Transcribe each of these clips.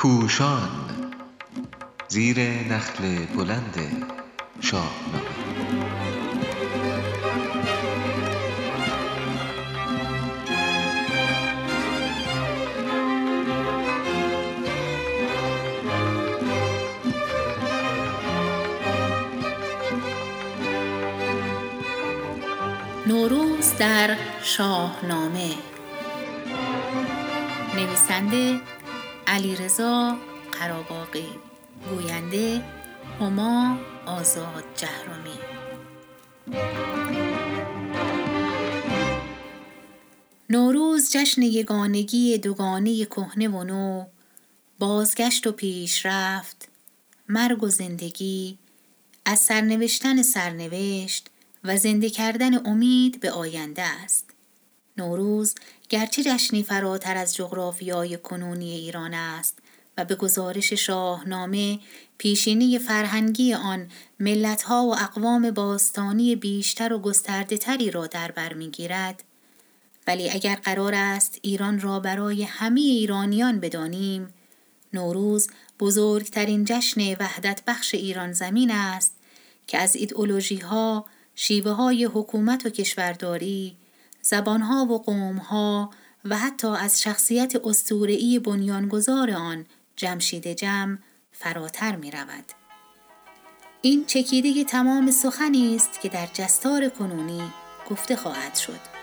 پوشان. زیر نخل بلند شاهنامه نوروز در شاهنامه. نویسنده علیرضا قراباغی گوینده هما آزاد جهرومی نوروز جشن یگانگی دوگانه کهنه و نو بازگشت و پیشرفت مرگ و زندگی از سرنوشتن سرنوشت و زنده کردن امید به آینده است. نوروز گرچه جشنی فراتر از جغرافیای کنونی ایران است و به گزارش شاهنامه پیشینی فرهنگی آن ملتها و اقوام باستانی بیشتر و گسترده تری را در بر می‌گیرد ولی اگر قرار است ایران را برای همه ایرانیان بدانیم نوروز بزرگترین جشن وحدت بخش ایران زمین است که از ایدئولوژی ها، شیوه های حکومت و کشورداری، زبانها و قومها و حتی از شخصیت استورعی بنیانگذار آن جمشید جم فراتر می رود. این چکیده تمام سخنی است که در جستار کنونی گفته خواهد شد.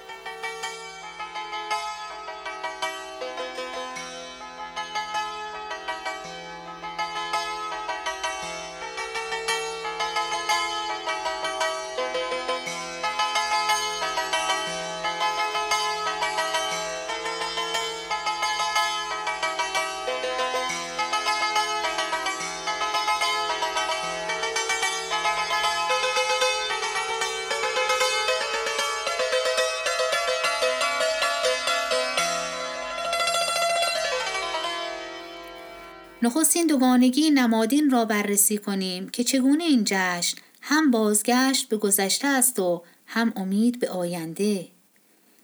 دوگانگی نمادین را بررسی کنیم که چگونه این جشن هم بازگشت به گذشته است و هم امید به آینده.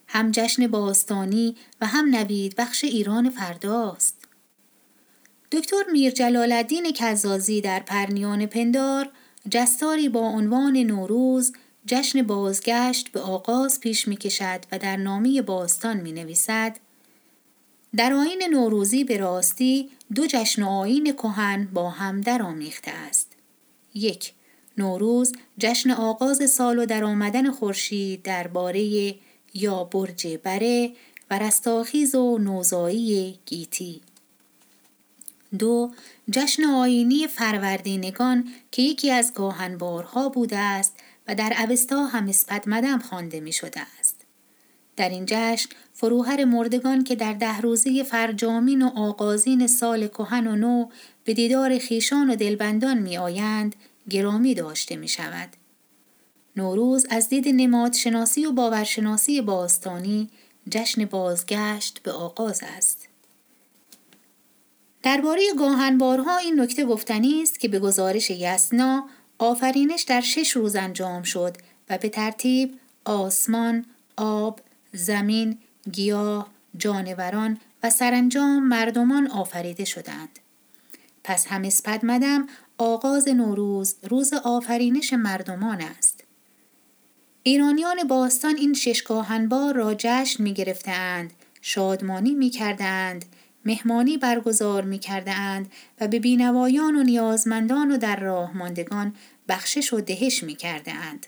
هم جشن باستانی و هم نوید بخش ایران فرداست. دکتر میر جلال الدین کزازی در پرنیان پندار جستاری با عنوان نوروز جشن بازگشت به آغاز پیش می کشد و در نامی باستان می نویسد در آین نوروزی به راستی دو جشن و آین کهن با هم درآمیخته است. یک نوروز جشن آغاز سال و در آمدن خورشید درباره یا برج بره و رستاخیز و نوزایی گیتی. دو جشن آینی فروردینگان که یکی از گاهنبارها بوده است و در اوستا هم اسپد مدم خوانده می شده. در این جشن فروهر مردگان که در ده روزه فرجامین و آغازین سال کهن و نو به دیدار خیشان و دلبندان می آیند گرامی داشته می شود. نوروز از دید نماد شناسی و باورشناسی باستانی جشن بازگشت به آغاز است. درباره گاهنبارها این نکته گفتنی است که به گزارش یسنا آفرینش در شش روز انجام شد و به ترتیب آسمان، آب، زمین، گیاه، جانوران و سرانجام مردمان آفریده شدند. پس هم اسپد مدم آغاز نوروز روز آفرینش مردمان است. ایرانیان باستان این ششگاهنبار را جشن می گرفتند، شادمانی می کردند، مهمانی برگزار می کردند و به بینوایان و نیازمندان و در راه ماندگان بخشش و دهش می کردند.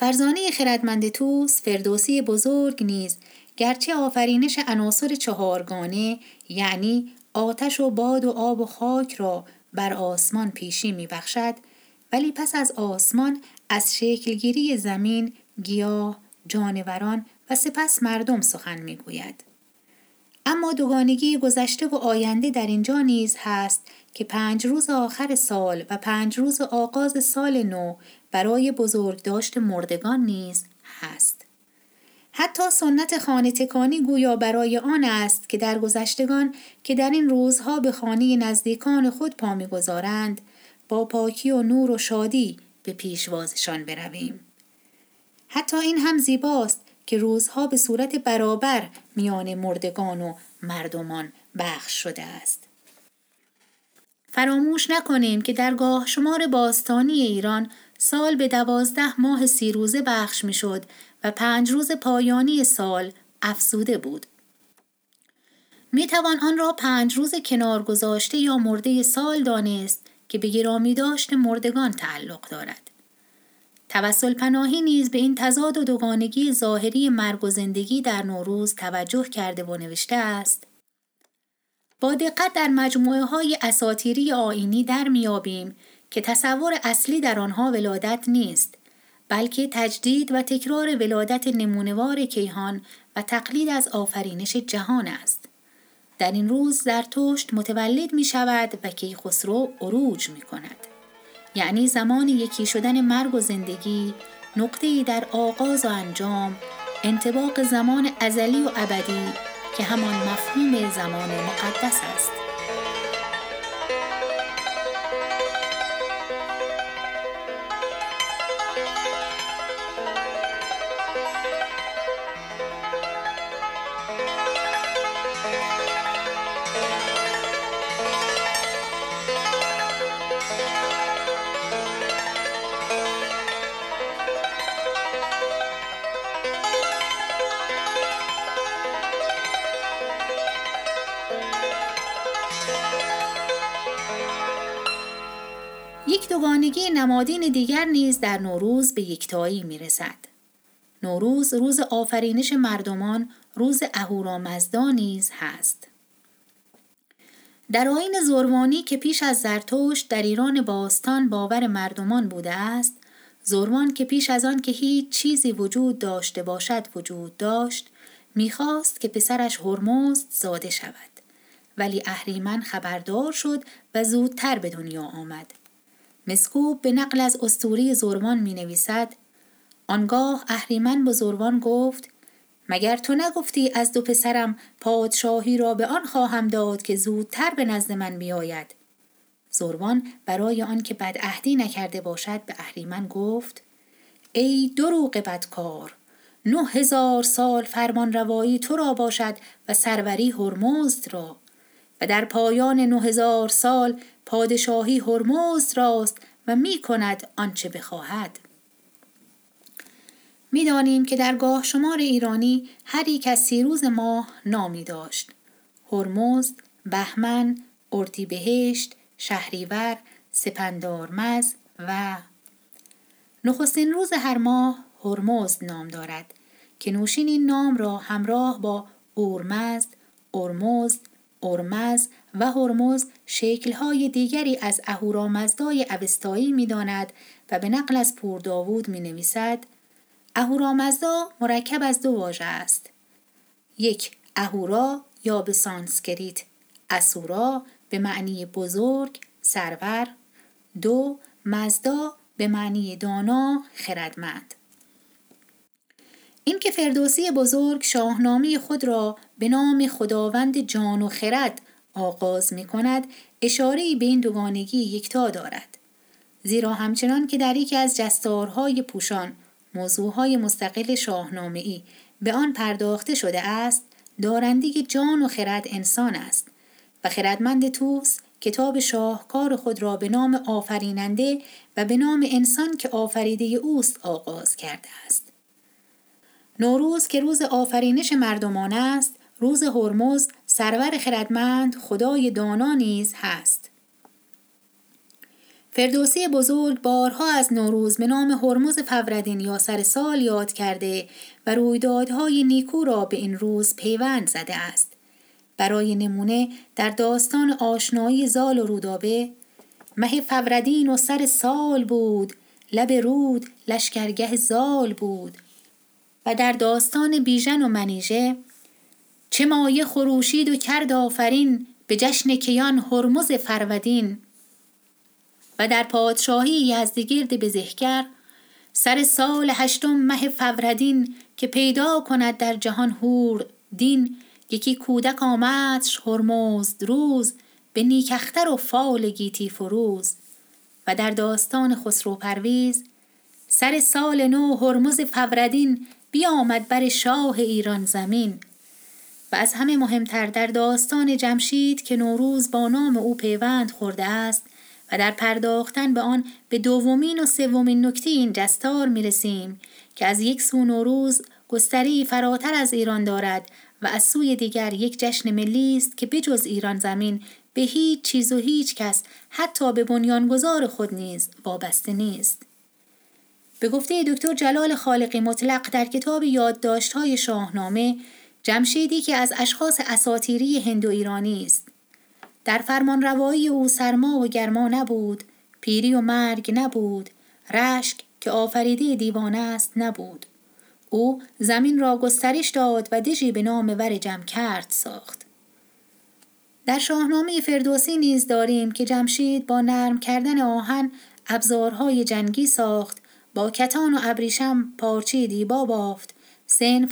فرزانه خردمند توس فردوسی بزرگ نیز گرچه آفرینش عناصر چهارگانه یعنی آتش و باد و آب و خاک را بر آسمان پیشی می بخشد ولی پس از آسمان از شکلگیری زمین، گیاه، جانوران و سپس مردم سخن می گوید. اما دوگانگی گذشته و آینده در اینجا نیز هست که پنج روز آخر سال و پنج روز آغاز سال نو برای بزرگداشت مردگان نیز هست. حتی سنت خانه تکانی گویا برای آن است که در گذشتگان که در این روزها به خانه نزدیکان خود پا می‌گذارند با پاکی و نور و شادی به پیشوازشان برویم. حتی این هم زیباست که روزها به صورت برابر میان مردگان و مردمان بخش شده است. فراموش نکنیم که در گاه شمار باستانی ایران سال به دوازده ماه سی روزه بخش می شد و پنج روز پایانی سال افزوده بود. می توان آن را پنج روز کنار گذاشته یا مرده سال دانست که به گرامی داشت مردگان تعلق دارد. توسل پناهی نیز به این تضاد و دوگانگی ظاهری مرگ و زندگی در نوروز توجه کرده و نوشته است با دقت در مجموعه های اساتیری آینی در میابیم که تصور اصلی در آنها ولادت نیست بلکه تجدید و تکرار ولادت نمونوار کیهان و تقلید از آفرینش جهان است. در این روز زرتشت متولد می شود و کیخسرو عروج می کند. یعنی زمان یکی شدن مرگ و زندگی نقطه‌ای در آغاز و انجام انتباق زمان ازلی و ابدی که همان مفهوم زمان مقدس است. نیز در نوروز به یکتایی می رسد. نوروز روز آفرینش مردمان روز اهورامزدا نیز هست. در آین زروانی که پیش از زرتشت در ایران باستان باور مردمان بوده است زروان که پیش از آن که هیچ چیزی وجود داشته باشد وجود داشت می‌خواست که پسرش هرمزد زاده شود ولی اهریمن خبردار شد و زودتر به دنیا آمد مسکوب به نقل از استوری زروان می نویسد آنگاه اهریمن به زروان گفت مگر تو نگفتی از دو پسرم پادشاهی را به آن خواهم داد که زودتر به نزد من بیاید؟ زروان برای آنکه بدعهدی نکرده باشد به اهریمن گفت ای دروغ بدکار نه هزار سال فرمان روایی تو را باشد و سروری هرمزد را. و در پایان نه هزار سال پادشاهی هرمزد راست و می کند آنچه بخواهد. می‌دانیم که در گاه شمار ایرانی هر یک از سی روز ماه نامی داشت. هرمزد بهمن اردیبهشت شهریور سپندارمز و نخستین روز هر ماه هرمزد نام دارد که نوشین این نام را همراه با اورمزد، ارمزد، ارمز و هرمز شکلهای دیگری از اهورامزدای اوستایی می داند و به نقل از پور داوود می نویسد اهورامزدا مرکب از دو واژه است. یک اهورا یا به سانسکریت اسورا به معنی بزرگ سرور. دو مزدا به معنی دانا خردمند. اینکه فردوسی بزرگ شاهنامه خود را به نام خداوند جان و خرد آغاز می کند اشاره به این دوگانگی یکتا دارد. زیرا همچنان که در یکی از جستارهای پوشان موضوعهای مستقل شاهنامه ای به آن پرداخته شده است دارنده جان و خرد انسان است و خردمند توس کتاب شاهکار خود را به نام آفریننده و به نام انسان که آفریده اوست آغاز کرده است. نوروز که روز آفرینش مردمان است روز هرمز سرور خردمند خدای دانا نیز هست. فردوسی بزرگ بارها از نوروز به نام هرمز فوردین یا سر سال یاد کرده و رویدادهای نیکو را به این روز پیوند زده است. برای نمونه در داستان آشنایی زال و رودابه مه فوردین و سر سال بود لب رود لشکرگه زال بود. و در داستان بیژن و منیژه چه مایه خروشید و کرد آفرین به جشن کیان هرمز فرودین و در پادشاهی یزدگرد بزهگر سر سال هشتم مه فوردین که پیدا کند در جهان هور دین یکی کودک آمدش هرمزد روز به نیکختر و فال گیتی فروز و در داستان خسرو پرویز سر سال نو هرمز فوردین بیامد بر شاه ایران زمین و از همه مهمتر در داستان جمشید که نوروز با نام او پیوند خورده است و در پرداختن به آن به دومین و سومین نکته این جستار می رسیم که از یک سو نوروز گستری فراتر از ایران دارد و از سوی دیگر یک جشن ملی است که بجز ایران زمین به هیچ چیز و هیچ کس حتی به بنیانگذار خود نیز وابسته نیست. به گفته دکتر جلال خالقی مطلق در کتاب یادداشت‌های شاهنامه جمشیدی که از اشخاص اساتیری هندو ایرانی است. در فرمان روایی او سرما و گرما نبود پیری و مرگ نبود رشک که آفریده دیوانه است نبود. او زمین را گسترش داد و دژی به نام ور جمع کرد ساخت. در شاهنامه فردوسی نیز داریم که جمشید با نرم کردن آهن ابزارهای جنگی ساخت با کتان و ابریشم پارچه دیبا بافت.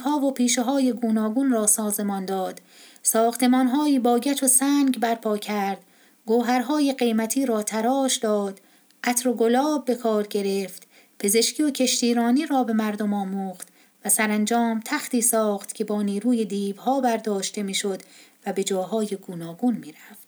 ها و پیشه های گوناگون را سازمان داد. ساختمانهایی با گچ و سنگ برپا کرد. گوهرهای قیمتی را تراش داد. عطر و گلاب به کار گرفت. پزشکی و کشتیرانی را به مردم آموخت و سرانجام تختی ساخت که با نیروی دیوها برداشته می‌شد و به جاهای گوناگون می‌رفت.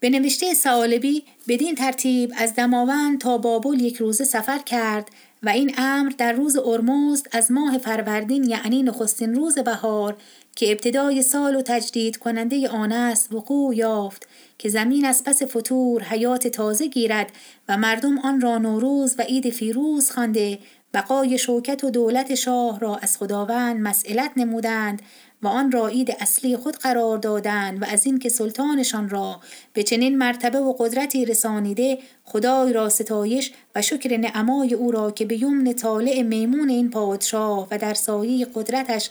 به نوشته سالبی بدین ترتیب از دماوند تا بابل یک روزه سفر کرد و این امر در روز ارموزد از ماه فروردین یعنی نخستین روز بهار که ابتدای سال و تجدید کننده آن است وقوع یافت که زمین از پس فتور حیات تازه گیرد و مردم آن را نوروز و عید فیروز خوانده بقای شوکت و دولت شاه را از خداوند مسئلت نمودند و آن را عید اصلی خود قرار دادند و از اینکه سلطانشان را به چنین مرتبه و قدرتی رسانیده خدای را ستایش و شکر نعمای او را که به یمن طالع میمون این پادشاه و در سایه قدرتش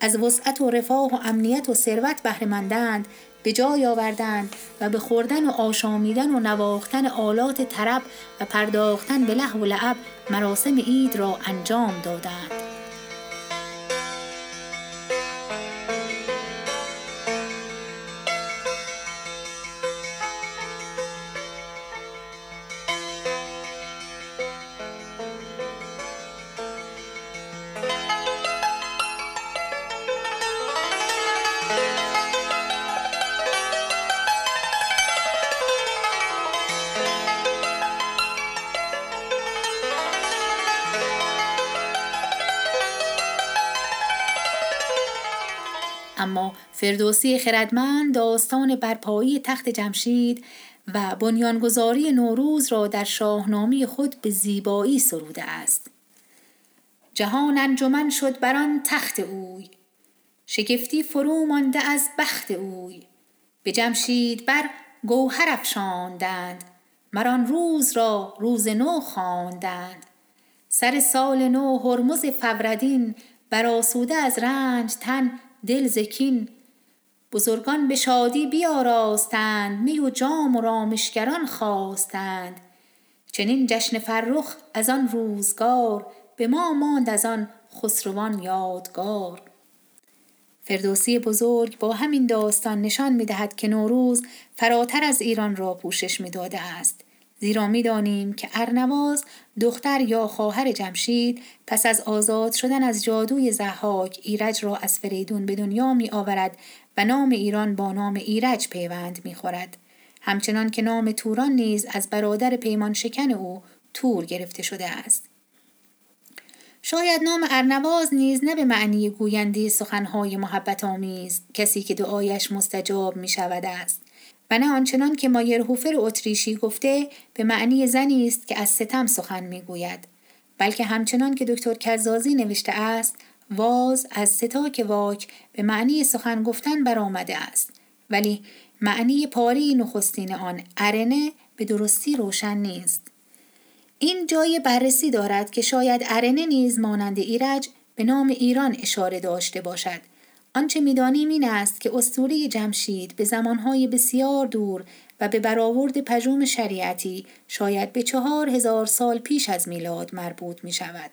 از وسعت و رفاه و امنیت و ثروت بهرهمندند به جای آوردند و به خوردن و آشامیدن و نواختن آلات طرب و پرداختن به لحو و لعب مراسم عید را انجام دادند. اما فردوسی خردمند داستان برپایی تخت جمشید و بنیانگذاری نوروز را در شاهنامه خود به زیبایی سروده است. جهان انجمن شد بر آن تخت اوی. شگفتی فرو مانده از بخت اوی. به جمشید بر گوهر افشاندند. مران روز را روز نو خواندند. سر سال نو هرمز فوردین برآسوده از رنج تن دل زکین بزرگان به شادی بیاراستند می و جام و رامشگران خواستند. چنین جشن فرخ از آن روزگار به ما ماند از آن خسروان یادگار. فردوسی بزرگ با همین داستان نشان می دهد که نوروز فراتر از ایران را پوشش می داده است. زیرا می‌دانیم که ارنواز دختر یا خواهر جمشید پس از آزاد شدن از جادوی زحاک ایرج را از فریدون به دنیا می آورد و نام ایران با نام ایرج پیوند می خورد. همچنان که نام توران نیز از برادر پیمان شکن او تور گرفته شده است. شاید نام ارنواز نیز نه به معنی گوینده سخنهای محبت آمیز کسی که دعایش مستجاب می شود است و نه آنچنان که مایرهوفر اتریشی گفته به معنی زنی است که از ستم سخن می‌گوید. بلکه همچنان که دکتر کزازی نوشته است واز از ستاک واک به معنی سخن گفتن برآمده است. ولی معنی پاری نخستین آن ارنه به درستی روشن نیست. این جای بررسی دارد که شاید ارنه نیز مانند ایرج به نام ایران اشاره داشته باشد. آنچه می‌دانیم این است که اسطوره جمشید به زمانهای بسیار دور و به برآورد پژوم شریعتی شاید به چهار هزار سال پیش از میلاد مربوط می شود.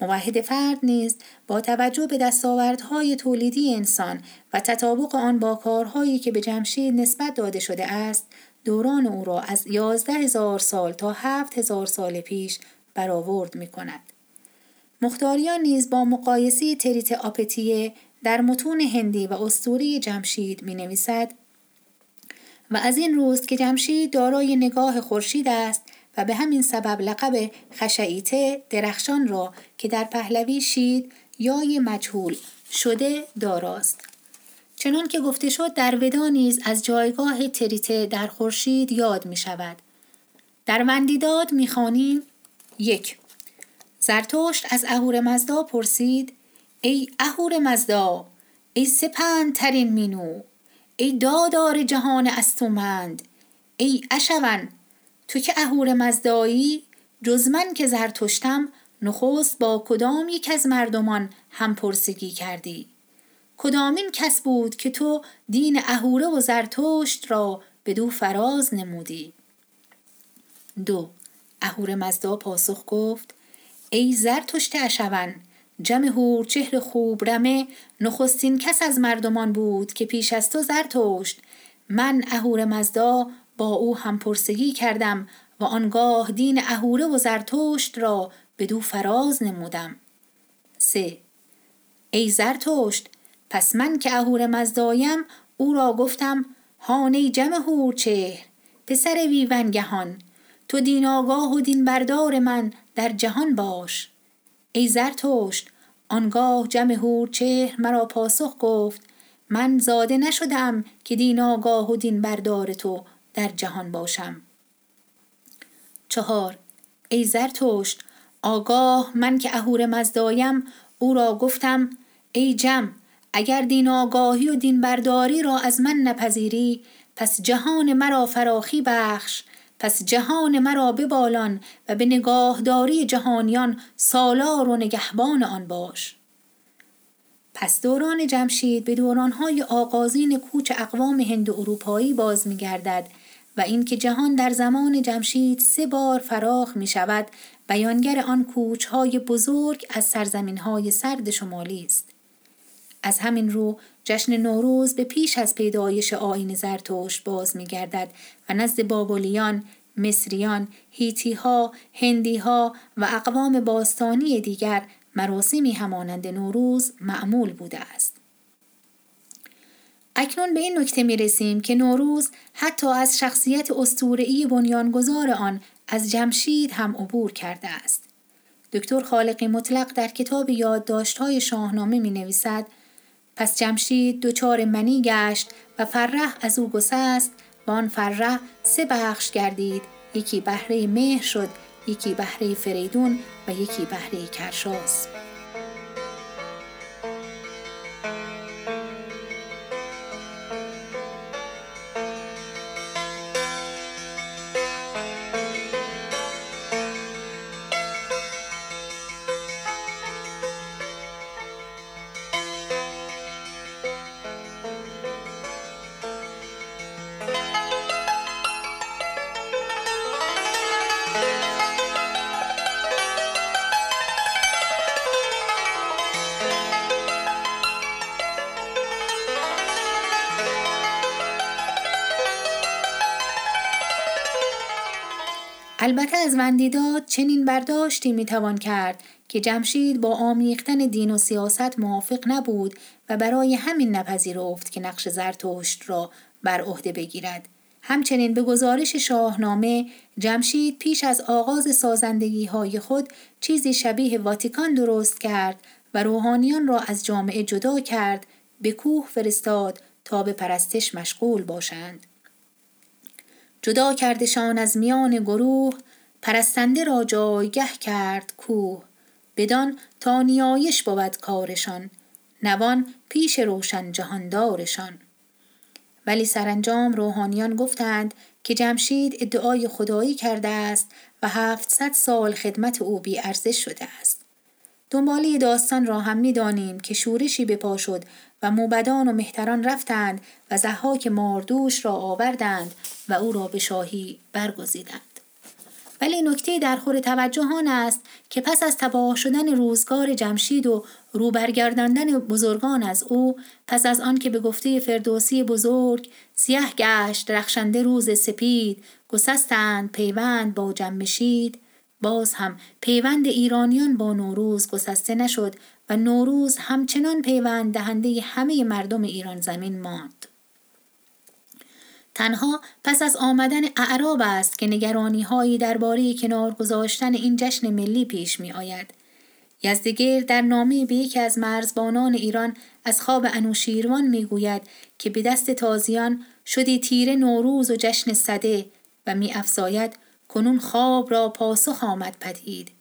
موحد فرد نیز با توجه به دستاوردهای تولیدی انسان و تطابق آن با کارهایی که به جمشید نسبت داده شده است دوران او را از یازده هزار سال تا هفت هزار سال پیش برآورد می کند. مختاریان نیز با مقایسه تریت آپتیه در متون هندی و استوری جمشید می نویسد و از این روز که جمشید دارای نگاه خورشید است و به همین سبب لقب خشعیته درخشان را که در پهلوی شید یای مجهول شده داراست. چنان که گفته شد در ودا نیز از جایگاه تریته در خورشید یاد می شود در وندیداد می‌خوانیم یک. زرتشت از اهور مزدا پرسید ای اهور مزدا ای سپند ترین مینو ای دادار جهان استومند ای اشون تو که اهور مزدایی جز من که زرتشتم نخست با کدام یک از مردمان هم پرسگی کردی؟ کدامین کس بود که تو دین اهوره و زرتشت را به دو فراز نمودی؟ دو اهور مزدا پاسخ گفت ای زرتشت اشون جمع هور چهر خوب رمه. نخستین کس از مردمان بود که پیش از تو زرتشت من اهور مزدا با او هم پرسگی کردم و آنگاه دین اهوره و زرتشت را به دو فراز نمودم. سه. ای زرتشت پس من که اهور مزدایم او را گفتم هانه جمع هور چهر پسر ویونگهان. تو دین آگاه و دین بردار من در جهان باش. ای زرتشت آنگاه جمع هور چهر مرا پاسخ گفت من زاده نشدم که دین آگاه و دین بردار تو در جهان باشم. چهار ای زرتشت آگاه من که اهور مزدایم او را گفتم ای جم اگر دین آگاهی و دین برداری را از من نپذیری پس جهان مرا فراخی بخش. پس جهان مرا ببالان و به نگاهداری جهانیان سالار و نگهبان آن باش پس دوران جمشید به دورانهای آغازین کوچ اقوام هند و اروپایی باز می گردد و اینکه جهان در زمان جمشید سه بار فراخ می شود بیانگر آن کوچهای بزرگ از سرزمین های سرد شمالی است. از همین رو جشن نوروز به پیش از پیدایش آین زرتوش باز می گردد و نزد بابلیان، مصریان، هیتیها، هندیها و اقوام باستانی دیگر مراسمی همانند نوروز معمول بوده است. اکنون به این نکته می رسیم که نوروز حتی از شخصیت استورعی بنیانگذار آن از جمشید هم عبور کرده است. دکتر خالقی مطلق در کتاب یادداشت‌های شاهنامه می نویسد پس جمشید دچار منی گشت و فرح از او گسست و آن فرح سه بخش گردید. یکی بهره مهر شد یکی بهره فریدون و یکی بهره کرشاس. البته از وندیداد چنین برداشتی می‌توان کرد که جمشید با آمیختن دین و سیاست موافق نبود و برای همین نپذیرفت که نقش زرتشت را بر عهده بگیرد. همچنین به گزارش شاهنامه جمشید پیش از آغاز سازندگی های خود چیزی شبیه واتیکان درست کرد و روحانیان را از جامعه جدا کرد به کوه فرستاد تا به پرستش مشغول باشند. جدا کردشان از میان گروه پرستنده را جایگه کرد کوه. بدان تا نیایش بود کارشان نوان پیش روشن جهاندارشان. ولی سرانجام روحانیان گفتند که جمشید ادعای خدایی کرده است و هفتصد سال خدمت او بی ارزش شده است. دنباله داستان را هم می‌دانیم که شورشی بپا شد و موبدان و مهتران رفتند و زحاک ماردوش را آوردند و او را به شاهی برگزیدند. ولی نکته در خور توجه آن است که پس از تباه شدن روزگار جمشید و روبرگرداندن بزرگان از او پس از آن که به گفته فردوسی بزرگ سیه گشت رخشنده روز سپید گسستند پیوند با جمشید باز هم پیوند ایرانیان با نوروز گسسته نشد و نوروز همچنان پیوند دهنده همه مردم ایران زمین ماند. تنها پس از آمدن اعراب است که نگرانی هایی درباره کنار گذاشتن این جشن ملی پیش می آید. یزدگیر در نامه به یکی از مرزبانان ایران از خواب انوشیروان می گوید که به دست تازیان شدی تیره نوروز و جشن صده و می افزاید کنون خواب را پاسخ آمد پدید.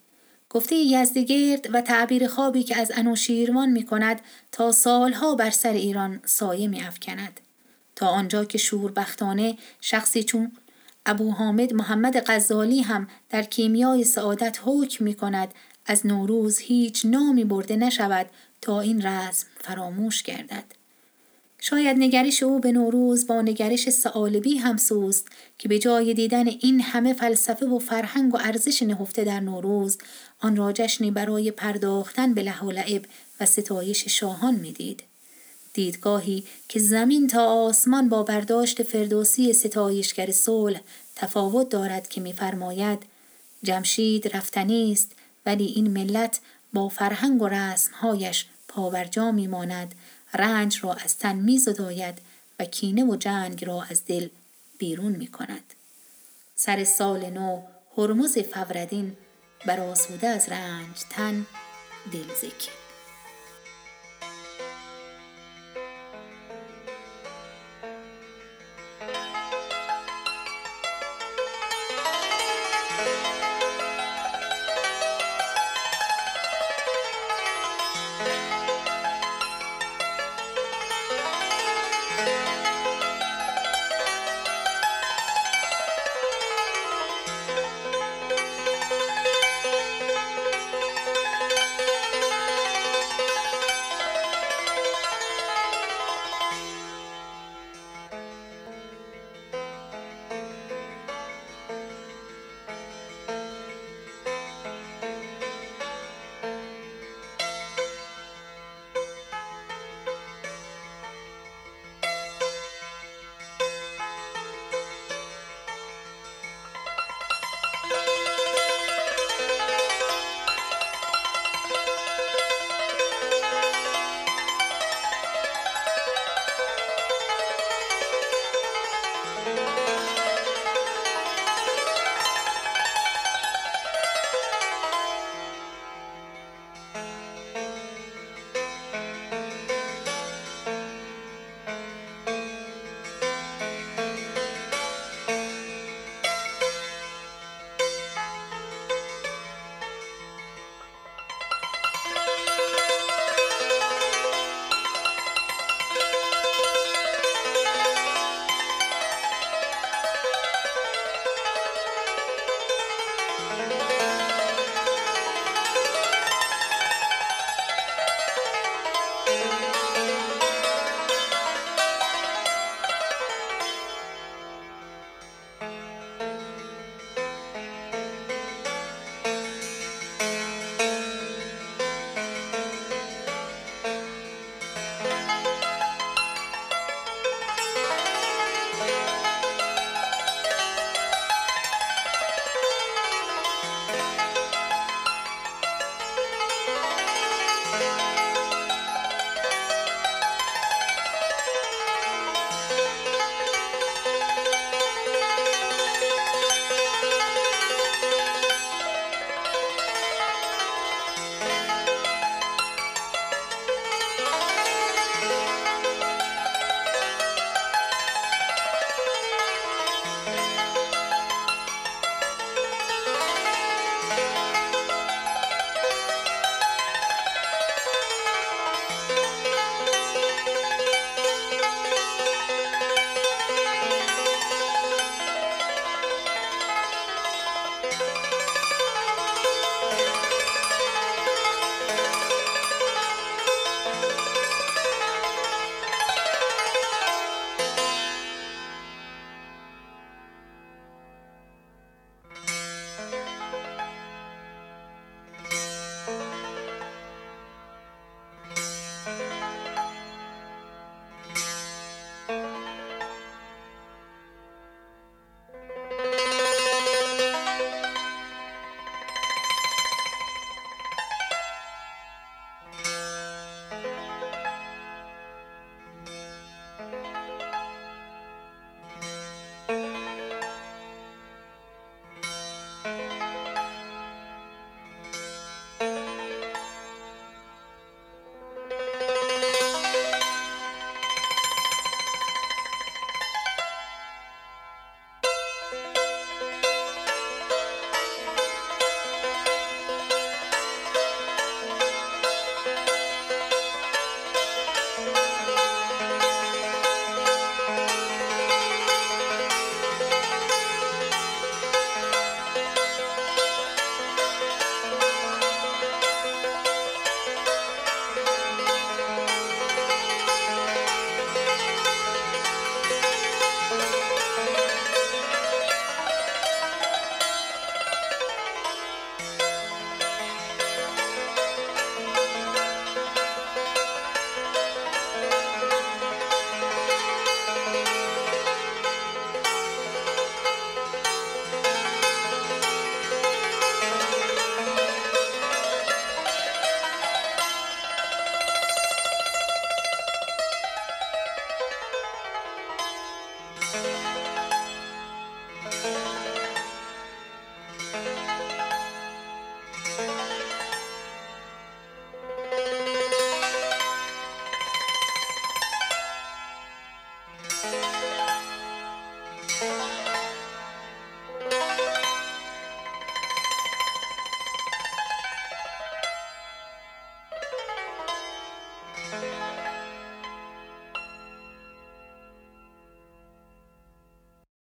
گفته یزدگرد و تعبیر خوابی که از انوشیروان می کند تا سالها بر سر ایران سایه می افکند. تا آنجا که شوربختانه شخصی چون ابو حامد محمد غزالی هم در کیمیای سعادت حکم می کند از نوروز هیچ نامی برده نشود تا این رسم فراموش گردد. شاید نگرش او به نوروز با نگرش سعالبی هم سوست که به جای دیدن این همه فلسفه و فرهنگ و ارزش نهفته در نوروز آن را جشنی برای پرداختن به له و لعب و ستایش شاهان می‌دید. دیدگاهی که زمین تا آسمان با برداشت فردوسی ستایشگر صلح تفاوت دارد که میفرماید جمشید رفتنی است ولی این ملت با فرهنگ و رسمهایش پاورجا میماند رنج را از تن میزداید و کینه و جنگ را از دل بیرون می کند. سر سال نو هرمز فوردین بر آسوده از رنج تن دلزکی